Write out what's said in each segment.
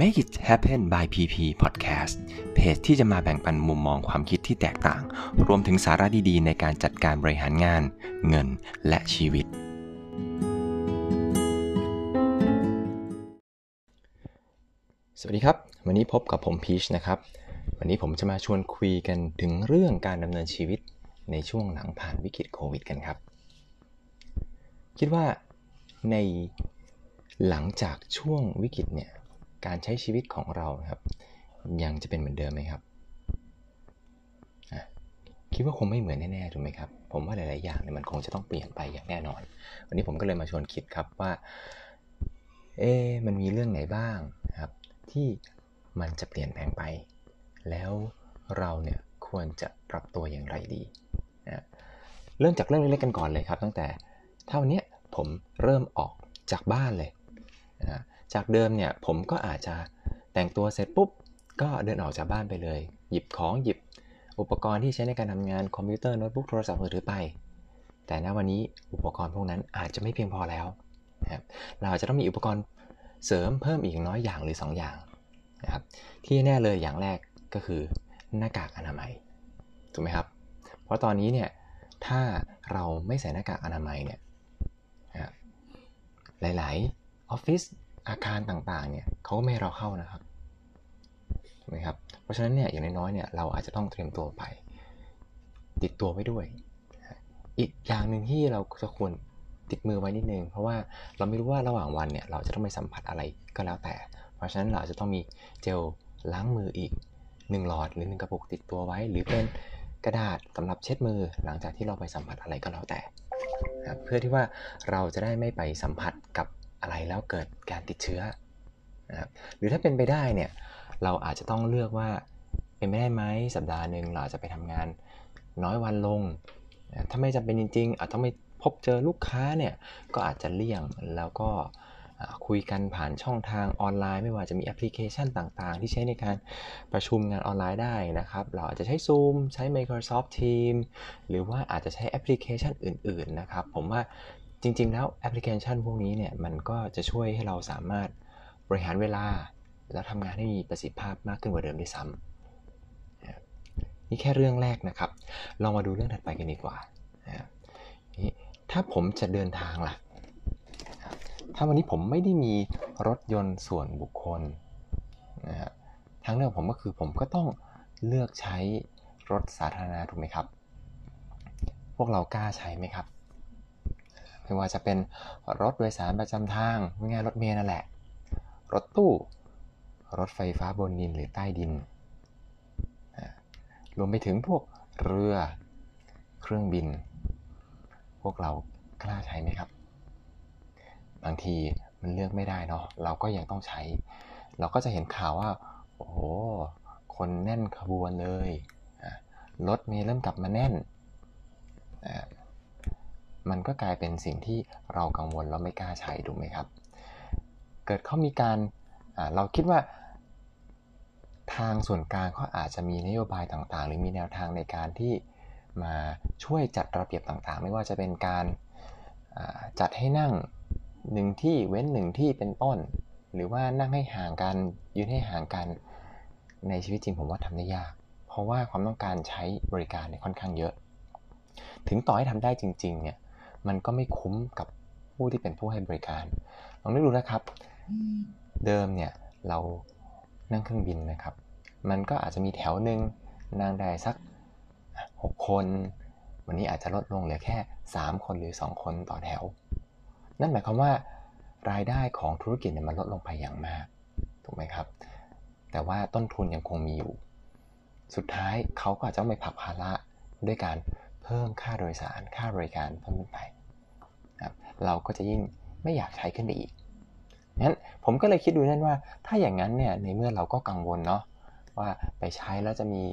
Make It Happen by PP Podcast เพจที่จะมาแบ่งปันมุมมองความคิดที่แตกต่าง รวมถึงสาระดีๆ ในการจัดการบริหารงาน เงินและชีวิต สวัสดีครับ วันนี้พบกับผมพีชนะครับ วันนี้ผมจะมาชวนคุยกันถึงเรื่องการดำเนินชีวิตในช่วงหลังผ่านวิกฤตโควิดกันครับ คิดว่าในหลังจากช่วงวิกฤตเนี่ย การใช้ชีวิตของเราครับ ยังจะเป็นเหมือนเดิมไหมครับคิดว่าคงไม่เหมือนแน่ๆถูกไหมครับ ผมว่าหลายๆอย่างเนี่ยมันคงจะต้องเปลี่ยนไปอย่างแน่นอน วันนี้ผมก็เลยมาชวนคิดครับว่า เอ๊มันมีเรื่องไหนบ้างครับ ที่มันจะเปลี่ยนแปลงไป แล้วเราเนี่ยควรจะปรับตัวอย่างไรดีนะเริ่มจากเรื่องเล็กๆกันก่อนเลยครับ ตั้งแต่เท่านี้ผมเริ่มออกจากบ้านเลยนะ จากเดิมเนี่ยผมก็อาจจะแต่งตัวเสร็จปุ๊บ ก็เดินออกจากบ้านไปเลย หยิบของหยิบ อุปกรณ์ที่ใช้ในการทำงานคอมพิวเตอร์โน้ตบุ๊กโทรศัพท์มือถือไป แต่ณวันนี้อุปกรณ์พวกนั้นอาจจะไม่เพียงพอแล้วนะครับเราจะต้องมีอุปกรณ์เสริมเพิ่มอีกน้อยอย่างหรือ 2 อย่างนะครับที่แน่เลยอย่างแรกก็คือหน้ากากอนามัยถูกไหมครับ เพราะตอนนี้เนี่ยถ้าเราไม่ใส่หน้ากากอนามัยเนี่ยหลาย ๆ ออฟฟิศ อาคารต่างๆ เนี่ยเขาก็ไม่ให้เราเข้านะครับถูกไหมครับ เพราะฉะนั้นเนี่ยอย่างน้อยๆ เนี่ยเราอาจจะต้องเตรียมตัวไป ติดตัวไว้ด้วย อีกอย่างหนึ่งที่เราจะควรติดมือไว้นิดนึง เพราะว่าเราไม่รู้ว่าระหว่างวันเนี่ยเราจะต้องไปสัมผัสอะไรก็แล้วแต่ เพราะฉะนั้นเราจะต้องมีเจลล้างมืออีก1หลอดหรือ1กระปุกติดตัวไว้ หรือเป็นกระดาษสำหรับเช็ดมือหลังจากที่เราไปสัมผัสอะไรก็แล้วแต่ เพื่อที่ว่าเราจะได้ไม่ไปสัมผัสกับ อะไรแล้วเกิดการติดเชื้อนะครับหรือถ้าเป็นไปได้เนี่ยเราอาจจะต้องเลือกว่าเป็นไม่ได้ไหมสัปดาห์หนึ่งเราจะไปทำงานน้อยวันลง ถ้าไม่จำเป็นจริงๆอาจต้องไปพบเจอลูกค้าเนี่ยก็อาจจะเลี่ยงแล้วก็คุยกันผ่านช่องทางออนไลน์ ไม่ว่าจะมีแอปพลิเคชันต่างๆ ที่ใช้ในการประชุมงานออนไลน์ได้นะครับ เราอาจจะใช้ Zoom ใช้ Microsoft Teams หรือว่าอาจจะใช้แอปพลิเคชันอื่น ๆ นะครับ ผมว่า จริง ๆ แล้วแอปพลิเคชันพวกนี้เนี่ยมันก็จะช่วยให้เราสามารถบริหารเวลา แล้วทำงานให้มีประสิทธิภาพมากขึ้นกว่าเดิมด้วยซ้ำนี่แค่เรื่องแรกนะครับ ลองมาดูเรื่องถัดไปกันดีกว่าถ้าผมจะเดินทางล่ะ ถ้าวันนี้ผมไม่ได้มีรถยนต์ส่วนบุคคลนะฮะทางเลือกผมก็คือผมก็ต้องเลือกใช้รถสาธารณะถูกไหมครับ พวกเรากล้าใช้ไหมครับ ไม่ว่าจะเป็นรถโดยสารประจำทางง่ายรถเมล์นั่นแหละ รถตู้ รถไฟฟ้าบนดินหรือใต้ดิน รวมไปถึงพวกเรือ เครื่องบิน พวกเรากล้าใช้ไหมครับ บางทีมันเลือกไม่ได้เนาะ เราก็ยังต้องใช้ เราก็จะเห็นข่าวว่า โอ้โห คนแน่นขบวนเลย รถเมล์เริ่มกลับมาแน่น มันก็กลายเป็นสิ่งที่เรากังวลเราไม่กล้าใช้ถูกไหมครับ เกิดเขามีการเราคิดว่าทางส่วนกลางเขาอาจจะมีนโยบายต่างๆ หรือมีแนวทางในการที่มาช่วยจัดระเบียบต่างๆ ไม่ว่าจะเป็นการจัดให้นั่งหนึ่งที่เว้นหนึ่งที่เป็นต้น หรือว่านั่งให้ห่างกันยืนให้ห่างกันในชีวิตจริงผมว่าทำได้ยาก เพราะว่าความต้องการใช้บริการเนี่ยค่อนข้างเยอะ ถึงต่อให้ทำได้จริงๆเนี่ย มันก็ไม่คุ้มกับผู้ที่เป็นผู้ให้บริการลองนึกดูนะครับ เดิมเนี่ยเรานั่งเครื่องบินนะครับ มันก็อาจจะมีแถวหนึ่งนั่งได้สัก 6 คน วันนี้อาจจะลดลงเหลือแค่ 3 คนหรือ 2 คนต่อแถว นั่นหมายความว่ารายได้ของธุรกิจเนี่ยมันลดลงไปอย่างมาก ถูกไหมครับ แต่ว่าต้นทุนยังคงมีอยู่ สุดท้ายเขาก็อาจจะต้องไปผักภาระด้วยการ พิ่มค่าโดยสารค่าบริการเพิ่มขึ้นไปครับเราก็จะยิ่งไม่อยากใช้ขึ้นไปอีกงั้นผมก็เลยคิดดูนั่นว่า ถ้าอย่างนั้นเนี่ยในเมื่อเราก็กังวลเนาะว่าไปใช้แล้วจะมี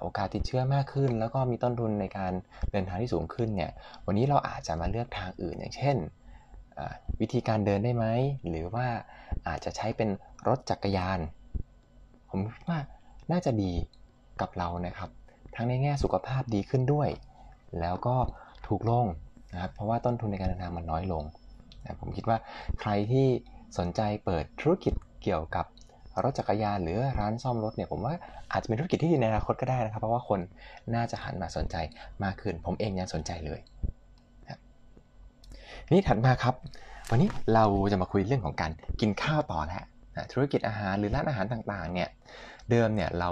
โอกาสติดเชื้อมากขึ้น แล้วก็มีต้นทุนในการเดินทางที่สูงขึ้นเนี่ยวันนี้เราอาจจะมาเลือกทางอื่นอย่างเช่น วิธีการเดินได้ไหมหรือว่าอาจจะใช้เป็นรถจักรยาน ผมว่าน่าจะดีกับเรานะครับ ทั้งในแง่สุขภาพดีขึ้นด้วย แล้วก็ถูกลงนะครับเพราะว่าต้นทุนในการเดินทางมันน้อยลงนะผมคิดว่าใครที่สนใจเปิดธุรกิจเกี่ยวกับรถจักรยานหรือร้านซ่อมรถเนี่ยผมว่าอาจจะเป็นธุรกิจที่ดีในอนาคตก็ได้นะครับ เพราะว่าคนน่าจะหันมาสนใจมากขึ้น ผมเองยังสนใจเลยนี่ถัดมาครับ วันนี้เราจะมาคุยเรื่องของการกินข้าวต่อแล้วธุรกิจอาหารหรือร้านอาหารต่างๆเนี่ยเดิมเนี่ยเรา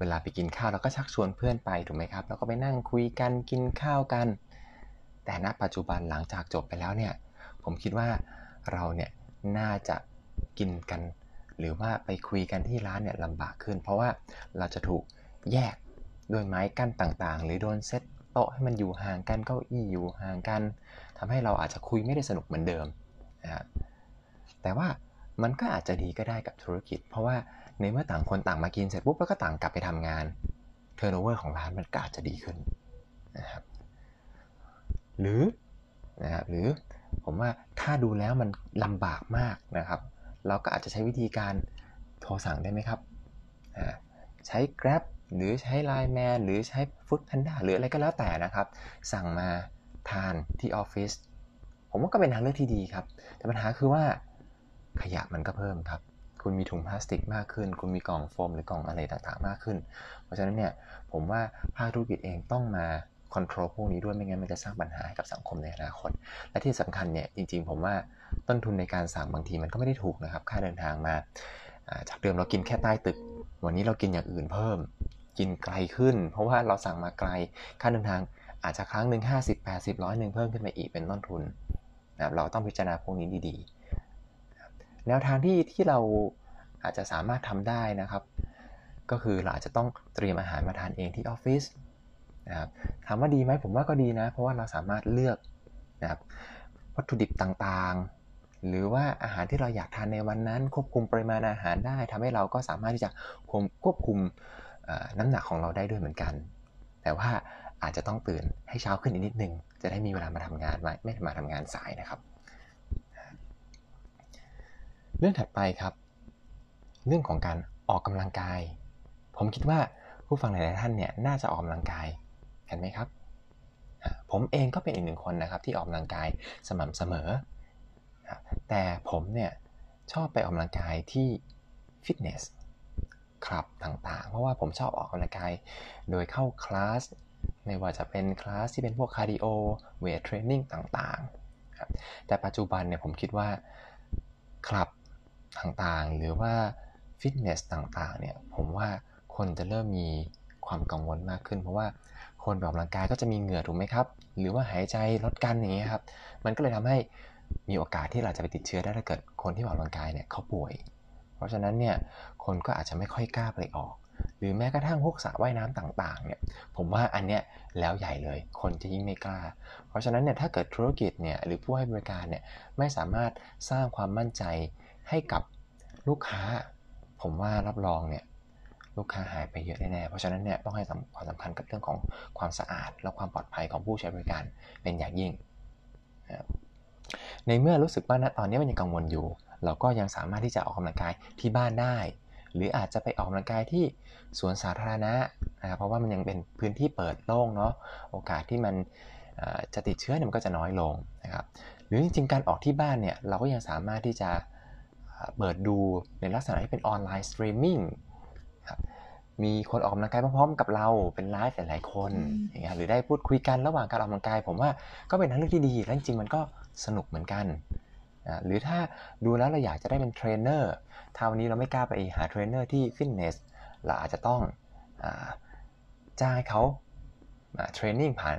เวลาไปกินข้าวเราก็ชักชวนเพื่อนไปถูกไหมครับแล้วก็ไปนั่งคุยกันกินข้าวกัน แต่ณปัจจุบันหลังจากจบไปแล้วเนี่ยผมคิดว่าเราเนี่ยน่าจะกินกัน หรือว่าไปคุยกันที่ร้านเนี่ยลำบากขึ้น เพราะว่าเราจะถูกแยกด้วยไม้กั้นต่างๆ หรือโดนเซตโต๊ะให้มันอยู่ห่างกันเก้าอี้อยู่ห่างกันทำให้เราอาจจะคุยไม่ได้สนุกเหมือนเดิมนะครับแต่ว่ามันก็อาจจะดีก็ได้กับธุรกิจ เพราะว่า ในเมื่อต่างคนต่างมากินเสร็จปุ๊บแล้วก็ต่างกลับไปทำงาน turnover ของร้านมันก็อาจจะดีขึ้นนะครับหรือนะครับหรือผมว่าถ้าดูแล้วมันลำบากมากนะครับ เราก็อาจจะใช้วิธีการโทรสั่งได้ไหมครับใช้ Grab หรือใช้ Line Man หรือใช้ Food Panda หรืออะไรก็แล้วแต่นะครับ สั่งมาทานที่ออฟฟิศผมว่าก็เป็นทางเลือกที่ดีครับ แต่ปัญหาคือว่าขยะมันก็เพิ่มครับ คุณมีถุงพลาสติกมากขึ้น คุณมีกล่องโฟมหรือกล่องอะไรต่างๆมากขึ้น เพราะฉะนั้นเนี่ยผมว่าภาคธุรกิจเองต้องมาคอนโทรลพวกนี้ด้วยไม่งั้นมันจะสร้างปัญหาให้กับสังคมในอนาคต และที่สำคัญเนี่ยจริงๆ ผมว่าต้นทุนในการสั่งบางทีมันก็ไม่ได้ถูกนะครับ ค่าเดินทางมาจากเดิมเรากินแค่ใต้ตึก วันนี้เรากินอย่างอื่นเพิ่ม กินไกลขึ้น เพราะว่าเราสั่งมาไกล ค่าเดินทางอาจจะครั้งหนึ่ง50 80ร้อยหนึ่งเพิ่มขึ้นมาอีกเป็นต้นทุนนะเราต้องพิจารณาพวกนี้ดีๆ แนวทางที่ที่เราอาจจะสามารถทำได้นะครับ ก็คือเราอาจจะต้องเตรียมอาหารมาทานเองที่ออฟฟิศนะครับถามว่าดีไหมผมว่าก็ดีนะ เพราะว่าเราสามารถเลือกนะครับวัตถุดิบต่างๆ หรือว่าอาหารที่เราอยากทานในวันนั้น ควบคุมปริมาณอาหารได้ทำให้เราก็สามารถที่จะควบคุมน้ำหนักของเราได้ด้วยเหมือนกัน แต่ว่าอาจจะต้องตื่นให้เช้าขึ้นอีกนิดนึง จะได้มีเวลามาทำงานไม่ไม่มาทำงานสายนะครับ เรื่องถัดไปครับ เรื่องของการออกกำลังกาย ผมคิดว่าผู้ฟังหลายท่านเนี่ยน่าจะออกกำลังกายกันไหมครับ ผมเองก็เป็นอีกหนึ่งคนนะครับที่ออกกำลังกายสม่ำเสมอ แต่ผมเนี่ยชอบไปออกกำลังกายที่ฟิตเนสคลับต่างๆ เพราะว่าผมชอบออกกำลังกายโดยเข้าคลาสไม่ว่าจะเป็นคลาสที่เป็นพวก cardio weight training ต่างๆ แต่ปัจจุบันเนี่ยผมคิดว่าคลับ ต่างๆ หรือว่าฟิตเนสต่างๆเนี่ยผมว่าคนจะเริ่มมีความกังวลมากขึ้น เพราะว่าคนออกกำลังกายก็จะมีเหงื่อถูกไหมครับ หรือว่าหายใจลดกันอย่างเงี้ยครับ มันก็เลยทำให้มีโอกาสที่เราจะไปติดเชื้อได้ถ้าเกิดคนที่ออกกำลังกายเนี่ยเขาป่วย เพราะฉะนั้นเนี่ยคนก็อาจจะไม่ค่อยกล้าไปออก หรือแม้กระทั่งพวกสระว่ายน้ำต่างๆเนี่ยผมว่าอันเนี้ยแล้วใหญ่เลย คนจะยิ่งไม่กล้า เพราะฉะนั้นเนี่ยถ้าเกิดธุรกิจเนี่ยหรือผู้ให้บริการเนี่ยไม่สามารถสร้างความมั่นใจ ให้กับลูกค้า ผมว่ารับรองเนี่ยลูกค้าหายไปเยอะแน่ๆ เพราะฉะนั้นเนี่ยต้องให้ความสำคัญกับเรื่องของความสะอาด และความปลอดภัยของผู้ใช้บริการเป็นอย่างยิ่ง ในเมื่อรู้สึกว่าณตอนนี้มันยังกังวลอยู่ เราก็ยังสามารถที่จะออกกำลังกายที่บ้านได้ หรืออาจจะไปออกกำลังกายที่สวนสาธารณะนะครับเพราะว่ามันยังเป็นพื้นที่เปิดโล่งเนาะ โอกาสที่มันจะติดเชื้อเนี่ยมันก็จะน้อยลงนะครับ หรือจริงๆการออกที่บ้านเนี่ยเราก็ยังสามารถที่จะ เปิดดูในลักษณะที่เป็น online streaming มีคนออกกำลังกายพร้อมๆกับเราเป็นไลฟ์หลายๆคนอย่างเงี้ยหรือได้พูดคุยกันระหว่างการออกกำลังกาย ผมว่าก็เป็นทางเลือกที่ดีและจริงๆมันก็สนุกเหมือนกันหรือถ้าดูแล้วเราอยากจะได้เป็นเทรนเนอร์ถ้าวันนี้เราไม่กล้าไปหาเทรนเนอร์ที่ฟิตเนสเราอาจจะต้องจ้างให้เขาtraining ผ่าน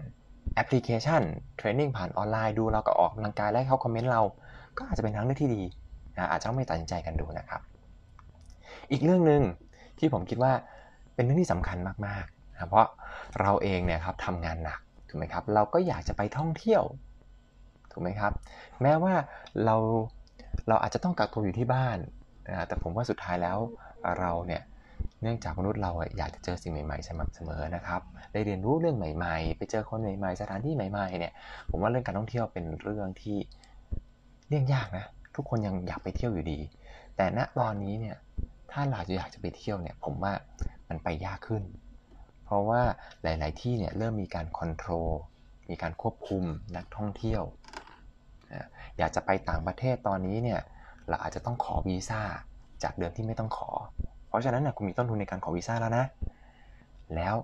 แอปพลิเคชัน training ผ่านออนไลน์ดูเราก็ออกกำลังกายแล้วเขา comment เรา ก็อาจจะเป็นทางเลือกที่ดี นะอาจจะต้องไปตัดสินใจกันดูนะครับ อีกเรื่องหนึ่งที่ผมคิดว่าเป็นเรื่องที่สำคัญมากๆนะเพราะเราเองเนี่ยครับทำงานหนักถูกไหมครับ เราก็อยากจะไปท่องเที่ยวถูกไหมครับ แม้ว่าเราเราอาจจะต้องกักตัวอยู่ที่บ้านนะแต่ผมว่าสุดท้ายแล้วเราเนี่ยเนื่องจากมนุษย์เราอยากจะเจอสิ่งใหม่ๆสม่ำเสมอนะครับ ได้เรียนรู้เรื่องใหม่ ๆ ไปเจอคนใหม่ๆ สถานที่ใหม่ๆเนี่ย ผมว่าเรื่องการท่องเที่ยวเป็นเรื่องที่เรื่องยากนะ ทุกคนยังอยากไปเที่ยวอยู่ดี แต่ณตอนนี้เนี่ยถ้าเราจะอยากจะไปเที่ยวเนี่ยผมว่ามันไปยากขึ้น เพราะว่าหลาย ๆ ที่เนี่ยเริ่มมีการคอนโทรลมีการควบคุมนักท่องเที่ยว อยากจะไปต่างประเทศตอนนี้เนี่ยเราอาจจะต้องขอวีซ่าจากเดิมที่ไม่ต้องขอ เพราะฉะนั้นนะคุณมีต้นทุนในการขอวีซ่าแล้วนะ แล้ว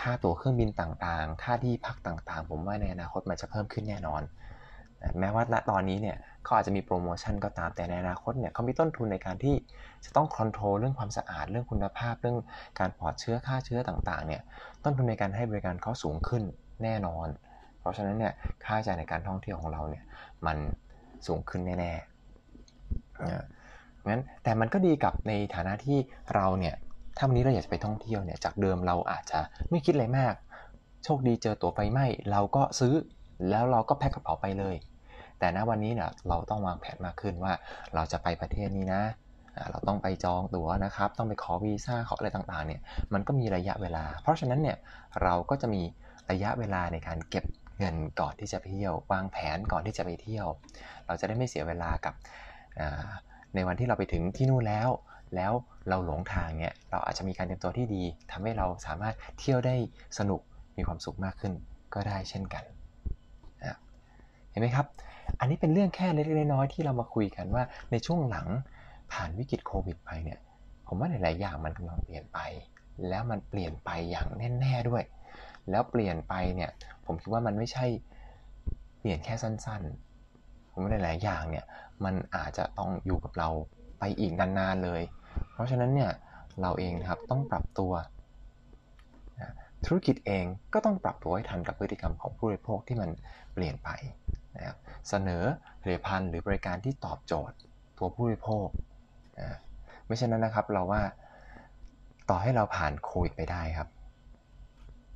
ค่าตั๋วเครื่องบินต่าง ๆ ค่าที่พักต่าง ๆ ผมว่าในอนาคตมันจะเพิ่มขึ้นแน่นอน แม้ว่าณตอนนี้เนี่ยเขาอาจจะมีโปรโมชั่นก็ตามแต่ในอนาคตเนี่ยเขามีต้นทุนในการที่จะต้องคอนโทรลเรื่องความสะอาดเรื่องคุณภาพเรื่องการปลอดเชื้อค่าเชื้อต่างๆเนี่ยต้นทุนในการให้บริการเขาสูงขึ้นแน่นอน เพราะฉะนั้นเนี่ยค่าใช้จ่ายในการท่องเที่ยวของเราเนี่ยมันสูงขึ้นแน่ๆงั้นแต่มันก็ดีกับในฐานะที่เราเนี่ยถ้าวันนี้เราอยากจะไปท่องเที่ยวเนี่ยจากเดิมเราอาจจะไม่คิดอะไรมาก โชคดีเจอตั๋วไฟไหม้เราก็ซื้อแล้วเราก็แพ็คกระเป๋าไปเลย แต่ณวันนี้เนี่ยเราต้องวางแผนมากขึ้นว่าเราจะไปประเทศนี้นะ เราต้องไปจองตั๋วนะครับ ต้องไปขอวีซ่าขออะไรต่างๆเนี่ยมันก็มีระยะเวลา เพราะฉะนั้นเนี่ยเราก็จะมีระยะเวลาในการเก็บเงินก่อนที่จะไปเที่ยว วางแผนก่อนที่จะไปเที่ยว เราจะได้ไม่เสียเวลากับในวันที่เราไปถึงที่นู่นแล้ว แล้วเราหลงทางเนี่ยเราอาจจะมีการเตรียมตัวที่ดีทำให้เราสามารถเที่ยวได้สนุกมีความสุขมากขึ้นก็ได้เช่นกัน เห็นไหมครับ อันนี้เป็นเรื่องแค่เล็กๆน้อยๆที่เรามาคุยกันว่าในช่วงหลังผ่านวิกฤตโควิดไปเนี่ย ผมว่าหลายๆอย่างมันกำลังเปลี่ยนไป แล้วมันเปลี่ยนไปอย่างแน่ๆด้วย แล้วเปลี่ยนไปเนี่ย ผมคิดว่ามันไม่ใช่เปลี่ยนแค่สั้นๆ ผมว่าหลายๆอย่างเนี่ย มันอาจจะต้องอยู่กับเราไปอีกนานๆเลย เพราะฉะนั้นเนี่ยเราเองครับต้องปรับตัว ธุรกิจเองก็ต้องปรับตัวให้ทันกับพฤติกรรมของผู้บริโภคที่มันเปลี่ยนไป นะครับเสนอผลิตภัณฑ์หรือบริการที่ตอบโจทย์ตัวผู้บริโภคนะไม่เช่นนั้นนะครับเราว่าต่อให้เราผ่านโควิดไปได้ครับ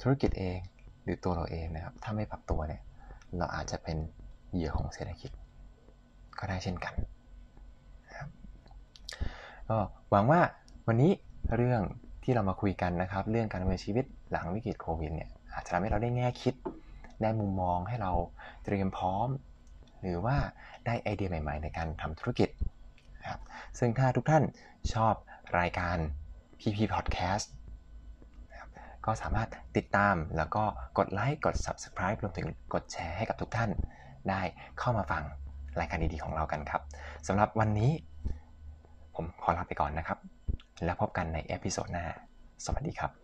ธุรกิจเองหรือตัวเราเองนะครับ ถ้าไม่ปรับตัวเนี่ยเราอาจจะเป็นเหยื่อของเศรษฐกิจ ก็ได้เช่นกันก็หวังว่าวันนี้เรื่องที่เรามาคุยกันนะครับ เรื่องการดำเนินชีวิตหลังวิกฤตโควิดเนี่ยอาจจะทำให้เราได้แง่คิด ได้มุมมองให้เราเตรียมพร้อม หรือว่าได้ไอเดียใหม่ ๆ ในการทำธุรกิจครับซึ่งถ้าทุกท่านชอบรายการ PP Podcast ก็สามารถติดตามแล้วก็กดไลค์ กด Subscribe รวมถึงกดแชร์ให้กับทุกท่าน ได้เข้ามาฟังรายการดีๆของเรากันครับสำหรับวันนี้ ผมขอลาไปก่อนนะครับ แล้วพบกันใน episode หน้า สวัสดีครับ